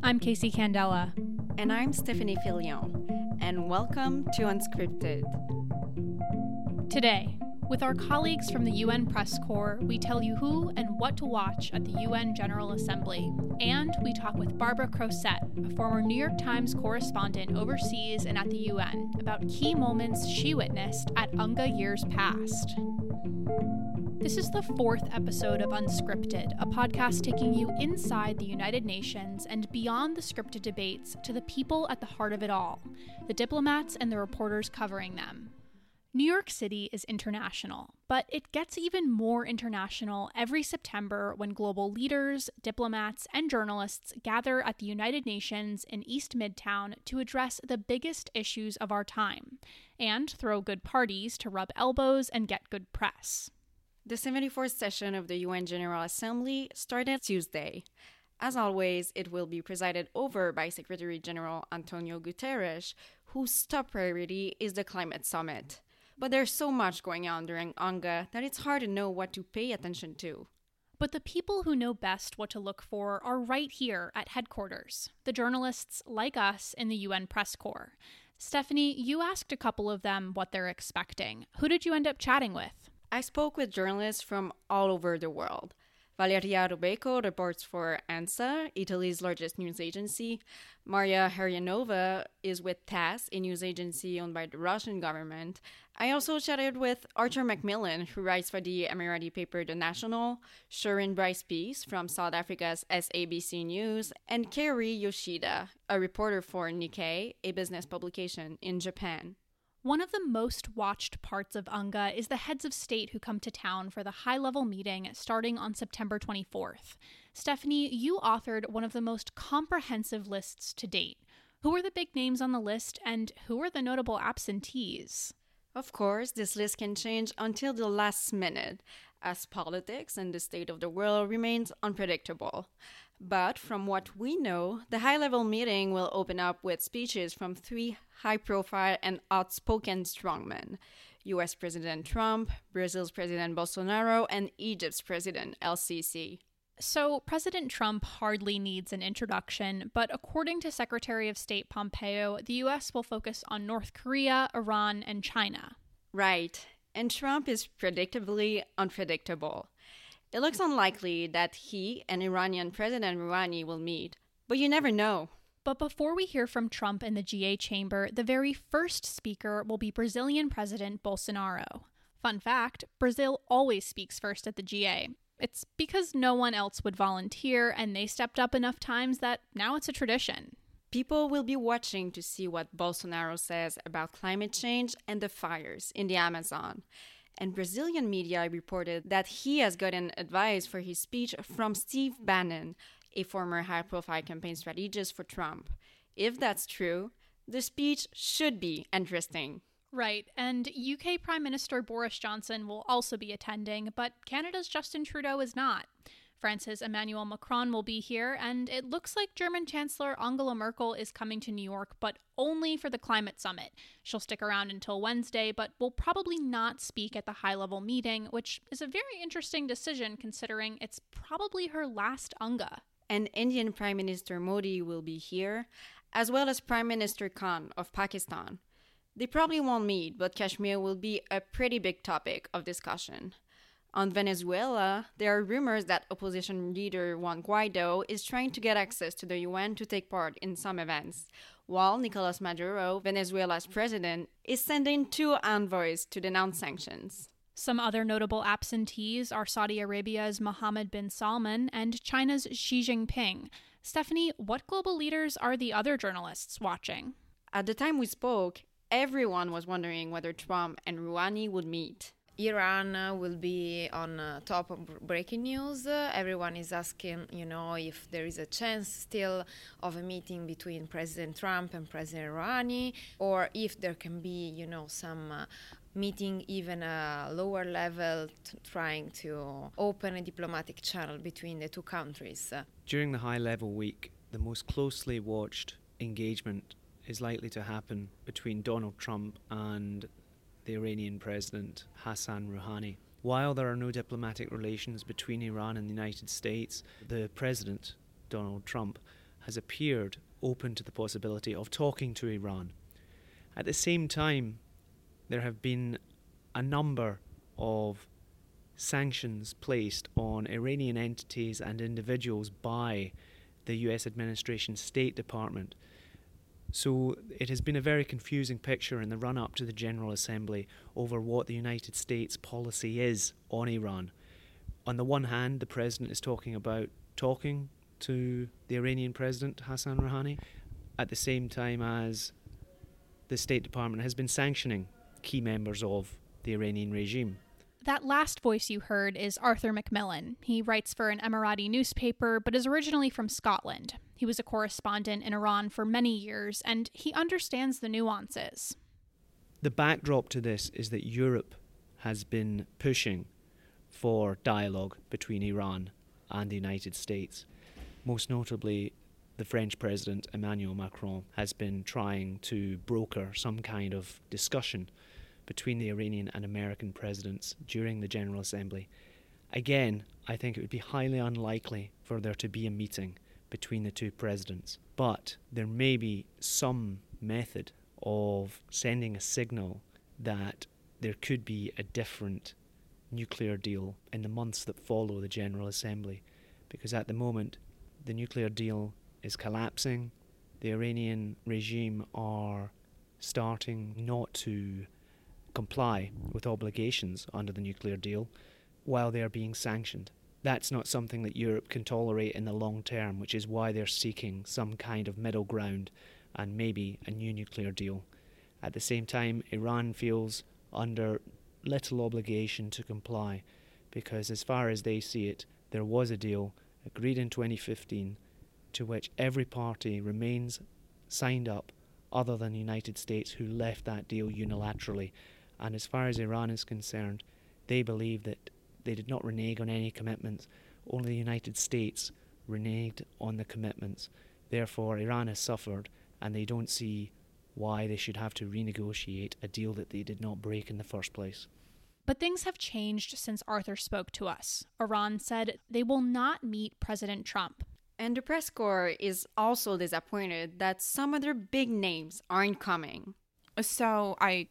I'm Casey Candela. And I'm Stephanie Fillion. And welcome to Unscripted. Today, with our colleagues from the UN Press Corps, we tell you who and what to watch at the UN General Assembly. And we talk with Barbara Crossette, a former New York Times correspondent overseas and at the UN, about key moments she witnessed at UNGA years past. This is the fourth episode of Unscripted, a podcast taking you inside the United Nations and beyond the scripted debates to the people at the heart of it all the diplomats and the reporters covering them. New York City is international, but it gets even more international every September when global leaders, diplomats, and journalists gather at the United Nations in East Midtown to address the biggest issues of our time and throw good parties to rub elbows and get good press. The 74th session of the UN General Assembly started Tuesday. As always, it will be presided over by Secretary General Antonio Guterres, whose top priority is the climate summit. But there's so much going on during UNGA that it's hard to know what to pay attention to. But the people who know best what to look for are right here at headquarters, the journalists like us in the UN Press Corps. Stephanie, you asked a couple of them what they're expecting. Who did you end up chatting with? I spoke with journalists from all over the world. Valeria Robecco reports for ANSA, Italy's largest news agency. Maria Herianova is with TASS, a news agency owned by the Russian government. I also chatted with Arthur Macmillan, who writes for the Emirati paper The National, Sherwin Bryce Pease from South Africa's SABC News, and Kaori Yoshida, a reporter for Nikkei, a business publication in Japan. One of the most watched parts of UNGA is the heads of state who come to town for the high level meeting starting on September 24th. Stephanie, you authored one of the most comprehensive lists to date. Who are the big names on the list and who are the notable absentees? Of course, this list can change until the last minute, as politics and the state of the world remains unpredictable. But from what we know, the high level meeting will open up with speeches from three high profile and outspoken strongmen US President Trump, Brazil's President Bolsonaro, and Egypt's President El Sisi. So, President Trump hardly needs an introduction, but according to Secretary of State Pompeo, the US will focus on North Korea, Iran, and China. Right. And Trump is predictably unpredictable. It looks unlikely that he and Iranian President Rouhani will meet, but you never know. But before we hear from Trump in the GA chamber, the very first speaker will be Brazilian President Bolsonaro. Fun fact Brazil always speaks first at the GA. It's because no one else would volunteer, and they stepped up enough times that now it's a tradition. People will be watching to see what Bolsonaro says about climate change and the fires in the Amazon and Brazilian media reported that he has gotten advice for his speech from Steve Bannon, a former high profile campaign strategist for Trump. If that's true, the speech should be interesting. Right, and UK Prime Minister Boris Johnson will also be attending, but Canada's Justin Trudeau is not. France's Emmanuel Macron will be here, and it looks like German Chancellor Angela Merkel is coming to New York, but only for the climate summit. She'll stick around until Wednesday, but will probably not speak at the high level meeting, which is a very interesting decision considering it's probably her last UNGA. And Indian Prime Minister Modi will be here, as well as Prime Minister Khan of Pakistan. They probably won't meet, but Kashmir will be a pretty big topic of discussion. On Venezuela, there are rumors that opposition leader Juan Guaido is trying to get access to the UN to take part in some events, while Nicolas Maduro, Venezuela's president, is sending two envoys to denounce sanctions. Some other notable absentees are Saudi Arabia's Mohammed bin Salman and China's Xi Jinping. Stephanie, what global leaders are the other journalists watching? At the time we spoke, everyone was wondering whether Trump and Rouhani would meet. Iran will be on uh, top of breaking news. Uh, everyone is asking, you know, if there is a chance still of a meeting between President Trump and President Rouhani, or if there can be, you know, some uh, meeting even a lower level t- trying to open a diplomatic channel between the two countries. During the high level week, the most closely watched engagement is likely to happen between Donald Trump and the Iranian President Hassan Rouhani. While there are no diplomatic relations between Iran and the United States, the President, Donald Trump, has appeared open to the possibility of talking to Iran. At the same time, there have been a number of sanctions placed on Iranian entities and individuals by the US administration State Department. So it has been a very confusing picture in the run up to the General Assembly over what the United States policy is on Iran. On the one hand, the President is talking about talking to the Iranian President Hassan Rouhani at the same time as the State Department has been sanctioning key members of the Iranian regime. That last voice you heard is Arthur Macmillan. He writes for an Emirati newspaper, but is originally from Scotland. He was a correspondent in Iran for many years, and he understands the nuances. The backdrop to this is that Europe has been pushing for dialogue between Iran and the United States. Most notably, the French President Emmanuel Macron has been trying to broker some kind of discussion between the Iranian and American presidents during the General Assembly. Again, I think it would be highly unlikely for there to be a meeting between the two presidents, but there may be some method of sending a signal that there could be a different nuclear deal in the months that follow the General Assembly, because at the moment the nuclear deal is collapsing. The Iranian regime are starting not to comply with obligations under the nuclear deal while they are being sanctioned. That's not something that Europe can tolerate in the long term, which is why they're seeking some kind of middle ground and maybe a new nuclear deal. At the same time, Iran feels under little obligation to comply because, as far as they see it, there was a deal agreed in 2015 to which every party remains signed up other than the United States, who left that deal unilaterally and as far as Iran is concerned, they believe that they did not renege on any commitments. Only the United States reneged on the commitments. Therefore, Iran has suffered, and they don't see why they should have to renegotiate a deal that they did not break in the first place. But things have changed since Arthur spoke to us. Iran said they will not meet President Trump. And the press corps is also disappointed that some other big names aren't coming. So I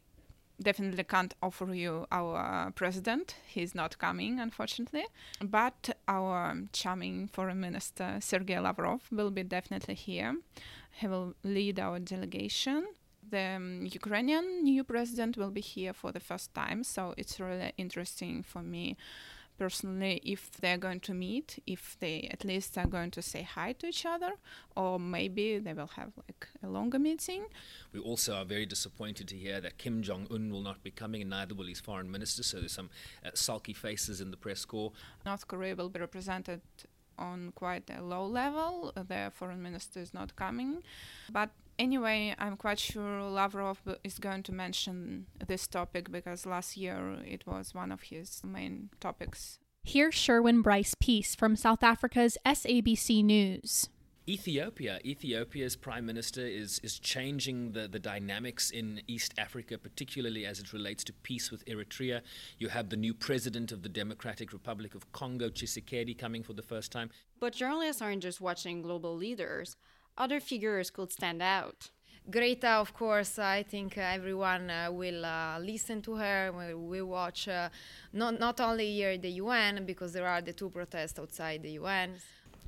definitely can't offer you our president. He's not coming, unfortunately. But our charming foreign minister, Sergei Lavrov, will be definitely here. He will lead our delegation. The um, Ukrainian new president will be here for the first time, so it's really interesting for me personally if they're going to meet, if they at least are going to say hi to each other, or maybe they will have like a longer meeting. We also are very disappointed to hear that Kim Jong Un will not be coming, and neither will his foreign minister. So there's some uh, sulky faces in the press corps. North Korea will be represented on quite a low level. Their foreign minister is not coming, but anyway, I'm quite sure Lavrov is going to mention this topic because last year it was one of his main topics. Here's Sherwin Bryce Pease from South Africa's SABC News. Ethiopia. Ethiopia's prime minister is, is changing the, the dynamics in East Africa, particularly as it relates to peace with Eritrea. You have the new president of the Democratic Republic of Congo, Tshisekedi, coming for the first time. But journalists aren't just watching global leaders other figures could stand out? Greta, of course, I think uh, everyone uh, will uh, listen to her. We will watch uh, not, not only here at the UN, because there are the two protests outside the UN.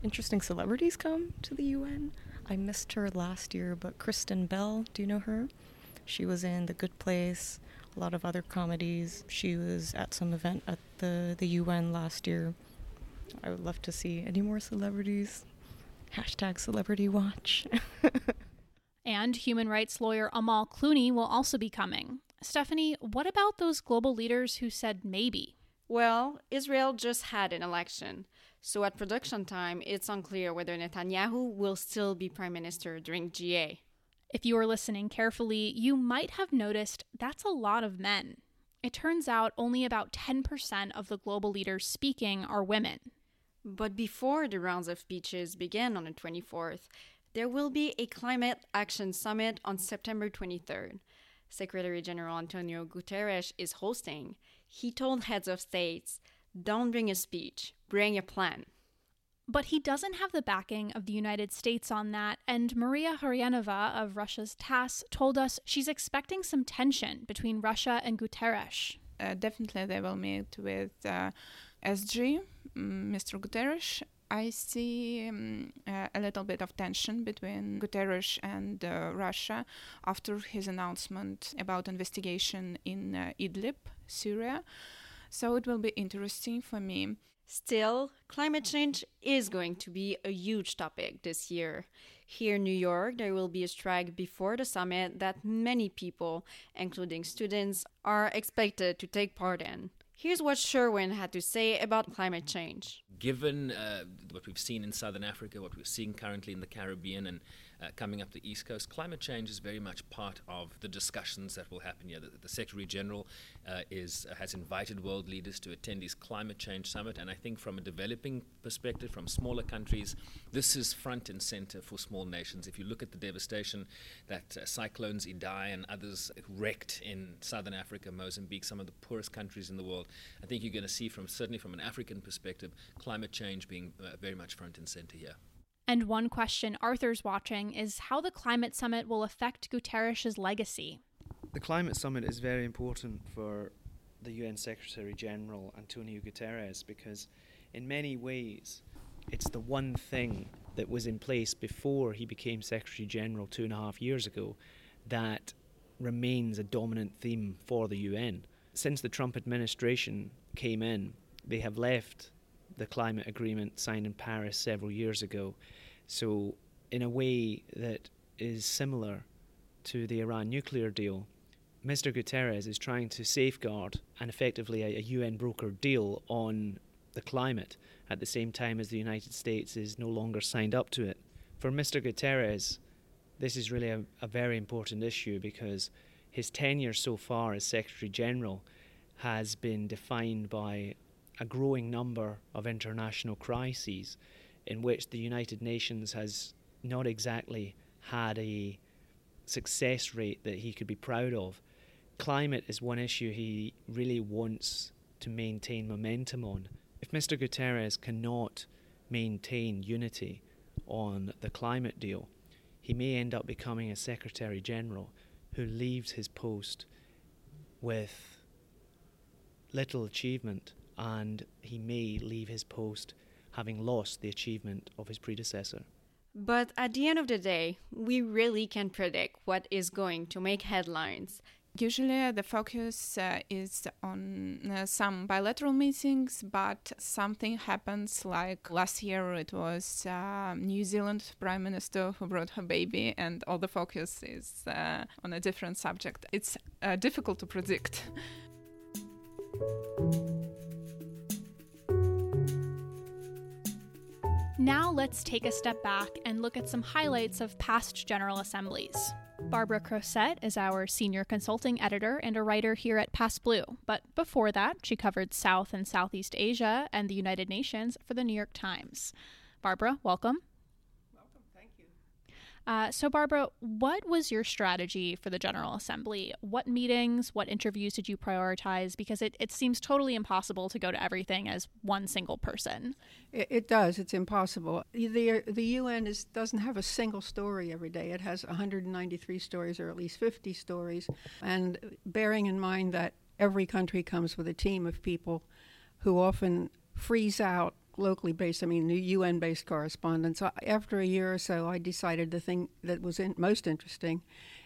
Interesting celebrities come to the UN. I missed her last year, but Kristen Bell, do you know her? She was in The Good Place, a lot of other comedies. She was at some event at the, the UN last year. I would love to see any more celebrities Hashtag celebrity watch. and human rights lawyer Amal Clooney will also be coming. Stephanie, what about those global leaders who said maybe? Well, Israel just had an election. So at production time, it's unclear whether Netanyahu will still be prime minister during GA. If you were listening carefully, you might have noticed that's a lot of men. It turns out only about 10% of the global leaders speaking are women. But before the rounds of speeches begin on the 24th, there will be a climate action summit on September 23rd. Secretary General Antonio Guterres is hosting. He told heads of states, don't bring a speech, bring a plan. But he doesn't have the backing of the United States on that, and Maria Hryonova of Russia's TASS told us she's expecting some tension between Russia and Guterres. Uh, definitely, they will meet with uh, SG, Mr. Mm, Guterres. I see um, a little bit of tension between Guterres and uh, Russia after his announcement about investigation in uh, Idlib, Syria. So it will be interesting for me Still, climate change is going to be a huge topic this year. Here in New York, there will be a strike before the summit that many people, including students, are expected to take part in. Here's what Sherwin had to say about climate change. Given uh, what we've seen in southern Africa, what we're seeing currently in the Caribbean, and uh, coming up the East Coast. Climate change is very much part of the discussions that will happen here. The, the Secretary General uh, is uh, has invited world leaders to attend his climate change summit, and I think from a developing perspective, from smaller countries, this is front and center for small nations. If you look at the devastation that uh, cyclones Idai and others wrecked in southern Africa, Mozambique, some of the poorest countries in the world, I think you're going to see from certainly from an African perspective, climate change being uh, very much front and center here. And one question Arthur's watching is how the climate summit will affect Guterres' legacy. The climate summit is very important for the UN Secretary General Antonio Guterres because, in many ways, it's the one thing that was in place before he became Secretary General two and a half years ago that remains a dominant theme for the UN. Since the Trump administration came in, they have left the climate agreement signed in Paris several years ago. So, in a way that is similar to the Iran nuclear deal, Mr. Guterres is trying to safeguard and effectively a, a UN brokered deal on the climate at the same time as the United States is no longer signed up to it. For Mr. Guterres, this is really a, a very important issue because his tenure so far as Secretary General has been defined by a growing number of international crises in which the United Nations has not exactly had a success rate that he could be proud of. Climate is one issue he really wants to maintain momentum on. If Mr. Guterres cannot maintain unity on the climate deal, he may end up becoming a Secretary General who leaves his post with little achievement and he may leave his post having lost the achievement of his predecessor. But at the end of the day, we really can predict what is going to make headlines. Usually, the focus uh, is on uh, some bilateral meetings, but something happens. Like last year, it was uh, New Zealand Prime Minister who brought her baby, and all the focus is uh, on a different subject. It's uh, difficult to predict. Now let's take a step back and look at some highlights of past General Assemblies. Barbara Crossette is our senior consulting editor and a writer here at PassBlue, but before that, she covered South and Southeast Asia and the United Nations for the New York Times. Barbara, welcome. Uh, so, Barbara, what was your strategy for the General Assembly? What meetings, what interviews did you prioritize? Because it, it seems totally impossible to go to everything as one single person. It, it does. It's impossible. The, the UN is, doesn't have a single story every day, it has 193 stories, or at least 50 stories. And bearing in mind that every country comes with a team of people who often freeze out locally based, I mean, new UN based correspondence. After a year or so, I decided the thing that was in, most interesting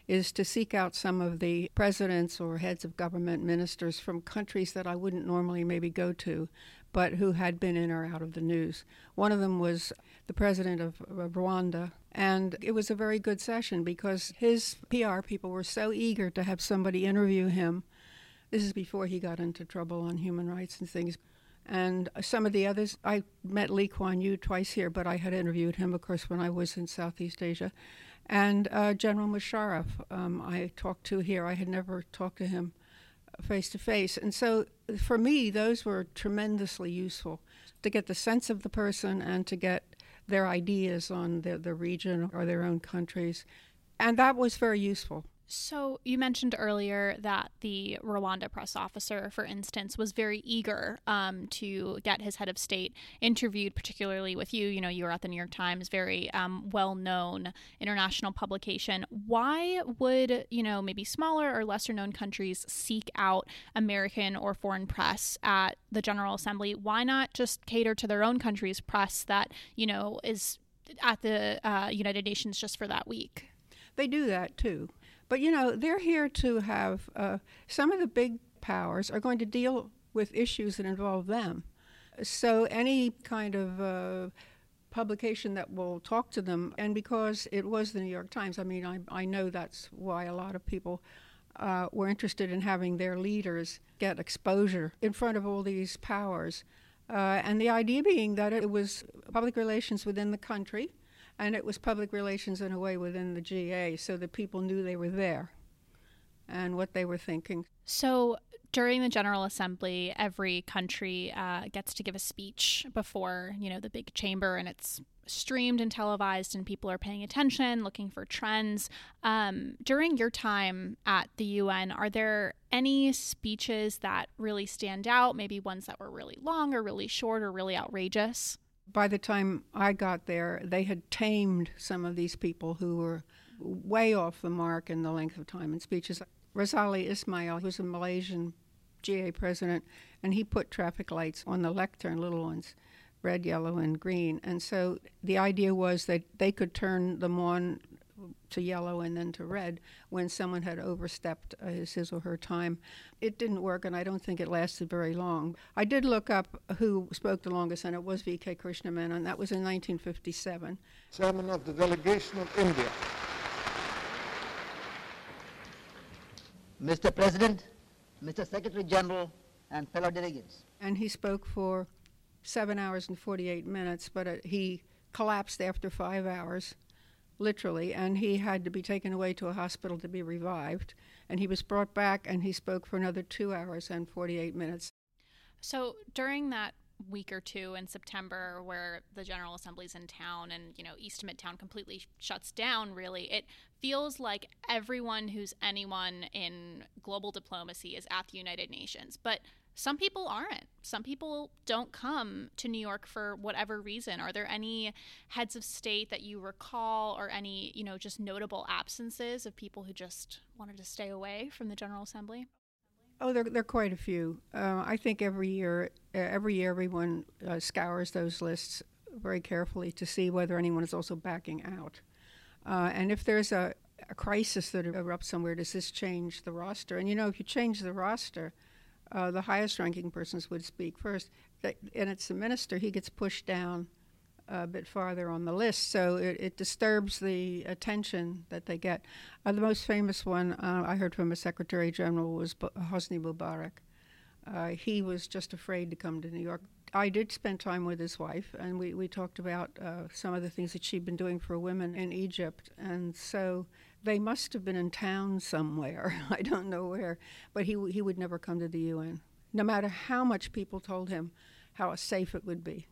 is to seek out some of the presidents or heads of government ministers from countries that I wouldn't normally maybe go to, but who had been in or out of the news. One of them was the president of Rwanda, and it was a very good session because his PR people were so eager to have somebody interview him. This is before he got into trouble on human rights and things. And some of the others, I met Lee Kuan Yew twice here, but I had interviewed him, of course, when I was in Southeast Asia. And uh, General Musharraf, um, I talked to here. I had never talked to him face to face. And so for me, those were tremendously useful to get the sense of the person and to get their ideas on the, the region or their own countries. And that was very useful. So, you mentioned earlier that the Rwanda press officer, for instance, was very eager um, to get his head of state interviewed, particularly with you. You know, you were at the New York Times, very um, well known international publication. Why would, you know, maybe smaller or lesser known countries seek out American or foreign press at the General Assembly? Why not just cater to their own country's press that, you know, is at the uh, United Nations just for that week? They do that too. But you know, they're here to have uh, some of the big powers are going to deal with issues that involve them. So any kind of uh, publication that will talk to them, and because it was the New York Times, I mean, I, I know that's why a lot of people uh, were interested in having their leaders get exposure in front of all these powers. Uh, and the idea being that it was public relations within the country and it was public relations in a way within the GA so that people knew they were there and what they were thinking. So during the General Assembly, every country uh, gets to give a speech before you know the big chamber, and it's streamed and televised, and people are paying attention, looking for trends. Um, during your time at the UN, are there any speeches that really stand out? Maybe ones that were really long, or really short, or really outrageous? By the time I got there, they had tamed some of these people who were way off the mark in the length of time in speeches. Razali Ismail, was a Malaysian GA president, and he put traffic lights on the lectern, little ones, red, yellow, and green. And so the idea was that they could turn them on to yellow and then to red when someone had overstepped uh, his, his or her time. It didn't work, and I don't think it lasted very long. I did look up who spoke the longest, and it was V.K. Krishna Menon, and that was in 1957. Chairman of the delegation of India. Mr. President, Mr. Secretary General, and fellow delegates. And he spoke for seven hours and 48 minutes, but uh, he collapsed after five hours literally, and he had to be taken away to a hospital to be revived. And he was brought back and he spoke for another two hours and 48 minutes. So during that week or two in September where the General Assembly's in town and, you know, East Midtown completely shuts down, really, it feels like everyone who's anyone in global diplomacy is at the United Nations. But some people aren't. Some people don't come to New York for whatever reason. Are there any heads of state that you recall or any, you know, just notable absences of people who just wanted to stay away from the General Assembly? Oh, there, there are quite a few. Uh, I think every year, every year, everyone uh, scours those lists very carefully to see whether anyone is also backing out. Uh, and if there's a, a crisis that erupts somewhere, does this change the roster? And you know, if you change the roster, uh, the highest ranking persons would speak first. And it's the minister, he gets pushed down a bit farther on the list, so it, it disturbs the attention that they get. Uh, the most famous one uh, I heard from a Secretary General was B- Hosni Mubarak. Uh, he was just afraid to come to New York. I did spend time with his wife, and we, we talked about uh, some of the things that she'd been doing for women in Egypt. And so they must have been in town somewhere. I don't know where, but he he would never come to the UN, no matter how much people told him how safe it would be.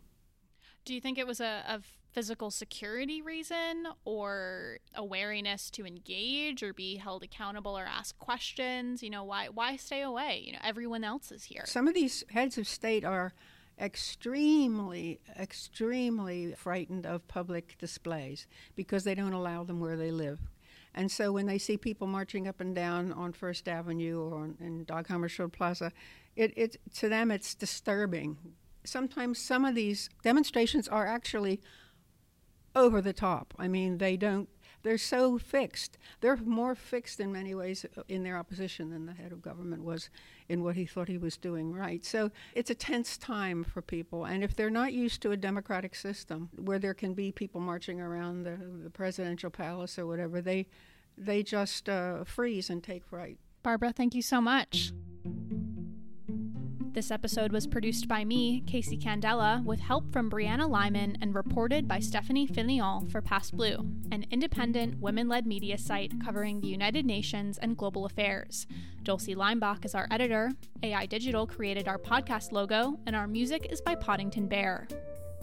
Do you think it was a, a physical security reason or a wariness to engage or be held accountable or ask questions? You know, why why stay away? You know, everyone else is here. Some of these heads of state are extremely, extremely frightened of public displays because they don't allow them where they live. And so when they see people marching up and down on First Avenue or in Dag Hammarskjöld Plaza, it, it, to them it's disturbing. Sometimes some of these demonstrations are actually over the top. I mean, they don't, they're so fixed. They're more fixed in many ways in their opposition than the head of government was in what he thought he was doing right. So it's a tense time for people. And if they're not used to a democratic system where there can be people marching around the, the presidential palace or whatever, they, they just uh, freeze and take fright. Barbara, thank you so much. This episode was produced by me, Casey Candela, with help from Brianna Lyman and reported by Stephanie Fillion for PassBlue, an independent, women led media site covering the United Nations and global affairs. Dulcie Leimbach is our editor, AI Digital created our podcast logo, and our music is by Poddington Bear.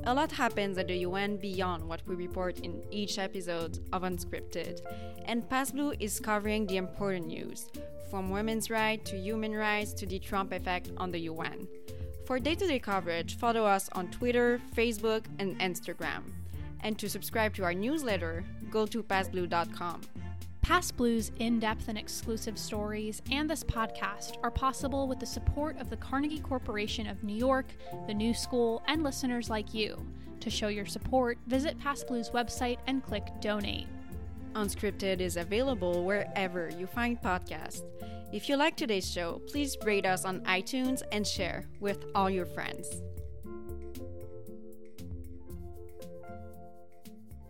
A lot happens at the UN beyond what we report in each episode of Unscripted, and PassBlue is covering the important news, from women's rights to human rights to the Trump effect on the UN. For day to day coverage, follow us on Twitter, Facebook, and Instagram. And to subscribe to our newsletter, go to passblue.com. PassBlue's in depth and exclusive stories and this podcast are possible with the support of the Carnegie Corporation of New York, the New School, and listeners like you. To show your support, visit PassBlue's website and click Donate. Unscripted is available wherever you find podcasts. If you like today's show, please rate us on iTunes and share with all your friends.